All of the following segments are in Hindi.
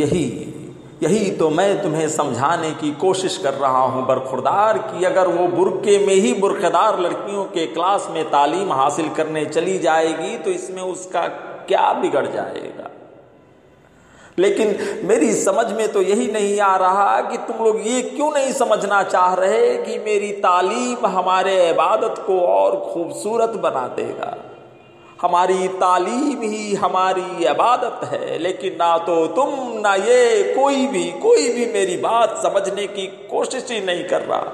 यही यही तो मैं तुम्हें समझाने की कोशिश कर रहा हूँ, बरखुरदार कि। अगर वो बुरके में ही बुरखेदार लड़कियों के क्लास में तालीम हासिल करने चली जाएगी तो इसमें उसका क्या बिगड़ जाएगा? लेकिन मेरी समझ में तो यही नहीं आ रहा कि तुम लोग ये क्यों नहीं समझना चाह रहे कि मेरी तालीम हमारे इबादत को और खूबसूरत बना देगा। हमारी तालीम ही हमारी इबादत है, लेकिन ना तो तुम, ना ये कोई भी कोई भी मेरी बात समझने की कोशिश ही नहीं कर रहा।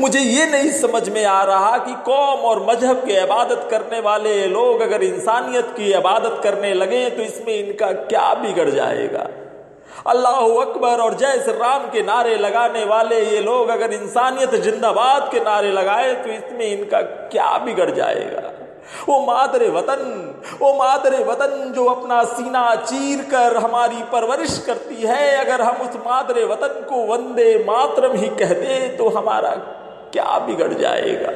मुझे ये नहीं समझ में आ रहा कि कौम और मज़हब के इबादत करने वाले लोग अगर इंसानियत की इबादत करने लगे तो इसमें इनका क्या बिगड़ जाएगा? अल्लाह अकबर और जय श्री राम के नारे लगाने वाले ये लोग अगर इंसानियत जिंदाबाद के नारे लगाए तो इसमें इनका क्या बिगड़ जाएगा? वो मादरे वतन वो मादरे वतन जो अपना सीना चीर कर हमारी परवरिश करती है, अगर हम उस मादरे वतन को वंदे मातरम ही कह दे तो हमारा क्या बिगड़ जाएगा?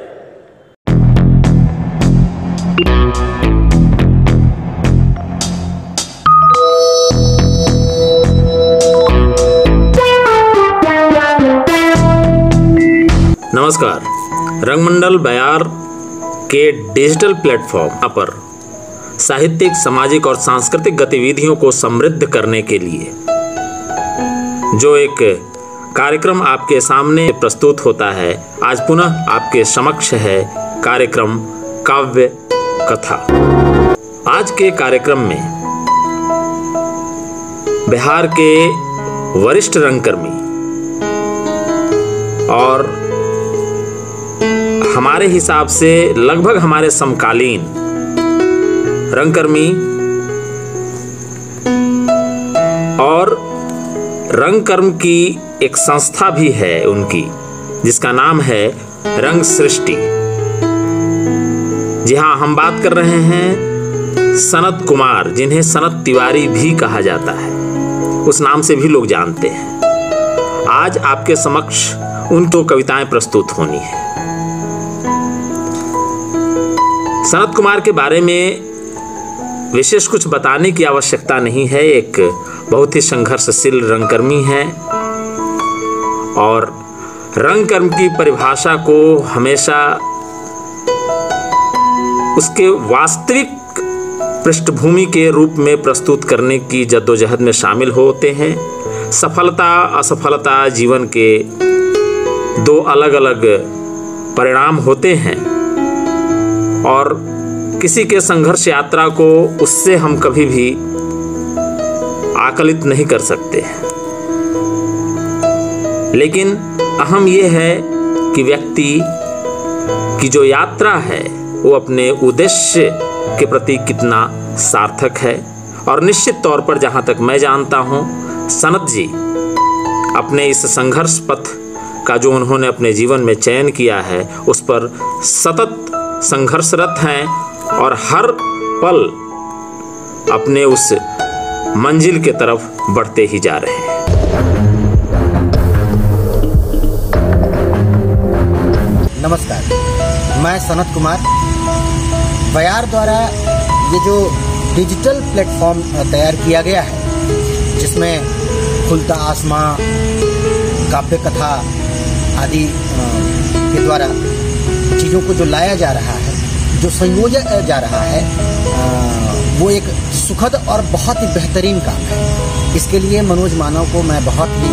नमस्कार, रंगमंडल बयार के डिजिटल प्लेटफॉर्म पर साहित्यिक, सामाजिक और सांस्कृतिक गतिविधियों को समृद्ध करने के लिए। जो एक कार्यक्रम आपके सामने प्रस्तुत होता है, आज पुनः आपके समक्ष है कार्यक्रम काव्य कथा। आज के कार्यक्रम में बिहार के वरिष्ठ रंगकर्मी और हमारे हिसाब से लगभग हमारे समकालीन रंगकर्मी और रंगकर्म की एक संस्था भी है उनकी, जिसका नाम है रंग सृष्टि। जी हाँ हम बात कर रहे हैं सनत कुमार, जिन्हें सनत तिवारी भी कहा जाता है। उस नाम से भी लोग जानते हैं। आज आपके समक्ष उन तो कविताएँ प्रस्तुत होनी है। सनत कुमार के बारे में विशेष कुछ बताने की आवश्यकता नहीं है। एक बहुत ही संघर्षशील रंगकर्मी है और रंगकर्म की परिभाषा को हमेशा उसके वास्तविक पृष्ठभूमि के रूप में प्रस्तुत करने की जद्दोजहद में शामिल होते हैं। सफलता, असफलता जीवन के दो अलग अलग परिणाम होते हैं। और किसी के संघर्ष यात्रा को उससे हम कभी भी आकलित नहीं कर सकते लेकिन अहम यह है कि व्यक्ति की जो यात्रा है, वो अपने उद्देश्य के प्रति कितना सार्थक है। और निश्चित तौर पर जहाँ तक मैं जानता हूँ, सनत जी अपने इस संघर्ष पथ का जो उन्होंने अपने जीवन में चयन किया है, उस पर सतत संघर्षरत हैं और हर पल अपने उस मंजिल के तरफ़ बढ़ते ही जा रहे हैं। नमस्कार, मैं सनत कुमार। बयार द्वारा ये जो डिजिटल प्लेटफॉर्म तैयार किया गया है, जिसमें खुलता आसमां काव्य कथा आदि के द्वारा चीज़ों को जो लाया जा रहा है, जो संयोजा जा रहा है वो एक सुखद और बहुत ही बेहतरीन काम है। इसके लिए मनोज मानव को मैं बहुत ही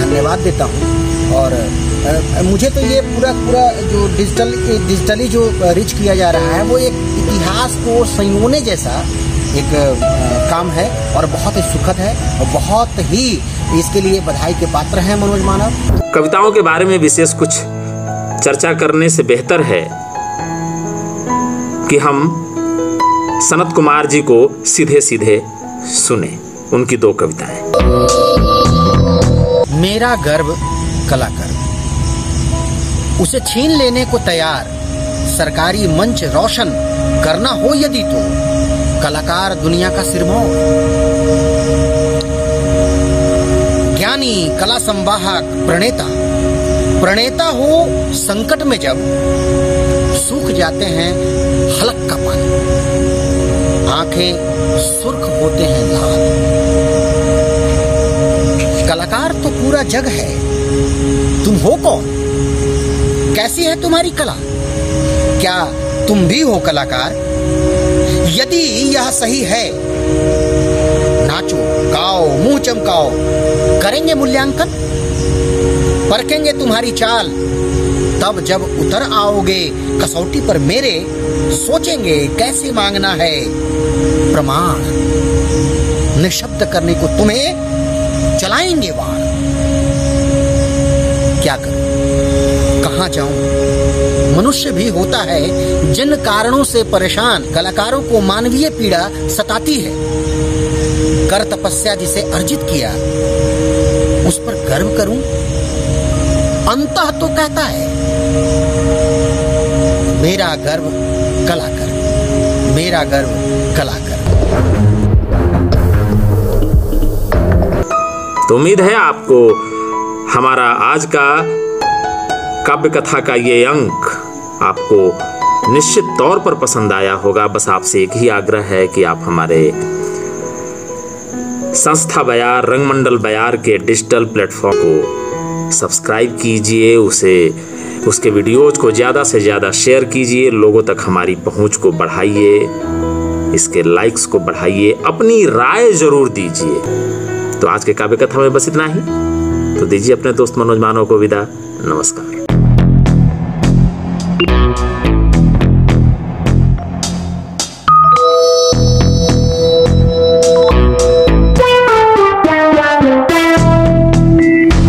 धन्यवाद देता हूँ। और मुझे तो ये पूरा पूरा जो डिजिटल, डिजिटली जो रिच किया जा रहा है, वो एक इतिहास को संयोने जैसा एक काम है और बहुत ही सुखद है और बहुत ही इसके लिए बधाई के पात्र हैं मनोज मानव। कविताओं के बारे में विशेष कुछ चर्चा करने से बेहतर है कि हम सनत कुमार जी को सीधे सीधे सुने। उनकी दो कविताएँ। मेरा गर्व कलाकार। उसे छीन लेने को तैयार, सरकारी मंच रोशन करना हो यदि तो कलाकार दुनिया का सिरमौर। ज्ञानी, कला संवाहक, प्रणेता प्रणेता हो संकट में जब सूख जाते हैं हलक का पानी। आँखें सुर्ख होते हैं लाल। कलाकार तो पूरा जग है। तुम हो कौन? कैसी है तुम्हारी कला? क्या तुम भी हो कलाकार? यदि यह सही है, नाचो, गाओ, मुँह चमकाओ। करेंगे मूल्यांकन? परखेंगे तुम्हारी चाल। तब जब उतर आओगे, कसौटी पर मेरे, सोचेंगे कैसे मांगना है। प्रमाण, निशब्द करने को तुम्हें चलाएँगे वार क्या करूँ? कहाँ जाऊँ? मनुष्य भी होता है, जिन कारणों से परेशान, कलाकारों को मानवीय पीड़ा सताती है। कर तपस्या जिसे अर्जित किया, उस पर गर्व करूँ? अंतः तो कहता है, मेरा गर्व कला कर मेरा गर्व कला कर तो उम्मीद है आपको हमारा आज का काव्य कथा का ये अंक आपको निश्चित तौर पर पसंद आया होगा। बस आपसे एक ही आग्रह है कि आप हमारे संस्था बयार, रंगमंडल बयार के डिजिटल प्लेटफॉर्म को सब्सक्राइब कीजिए, उसे, उसके वीडियोज़ को ज़्यादा से ज़्यादा शेयर कीजिए, लोगों तक हमारी पहुँच को बढ़ाइए, इसके लाइक्स को बढ़ाइए, अपनी राय ज़रूर दीजिए। तो आज के काव्य कथा में बस इतना ही। तो दीजिए अपने दोस्त मनोज मानव को विदा। नमस्कार।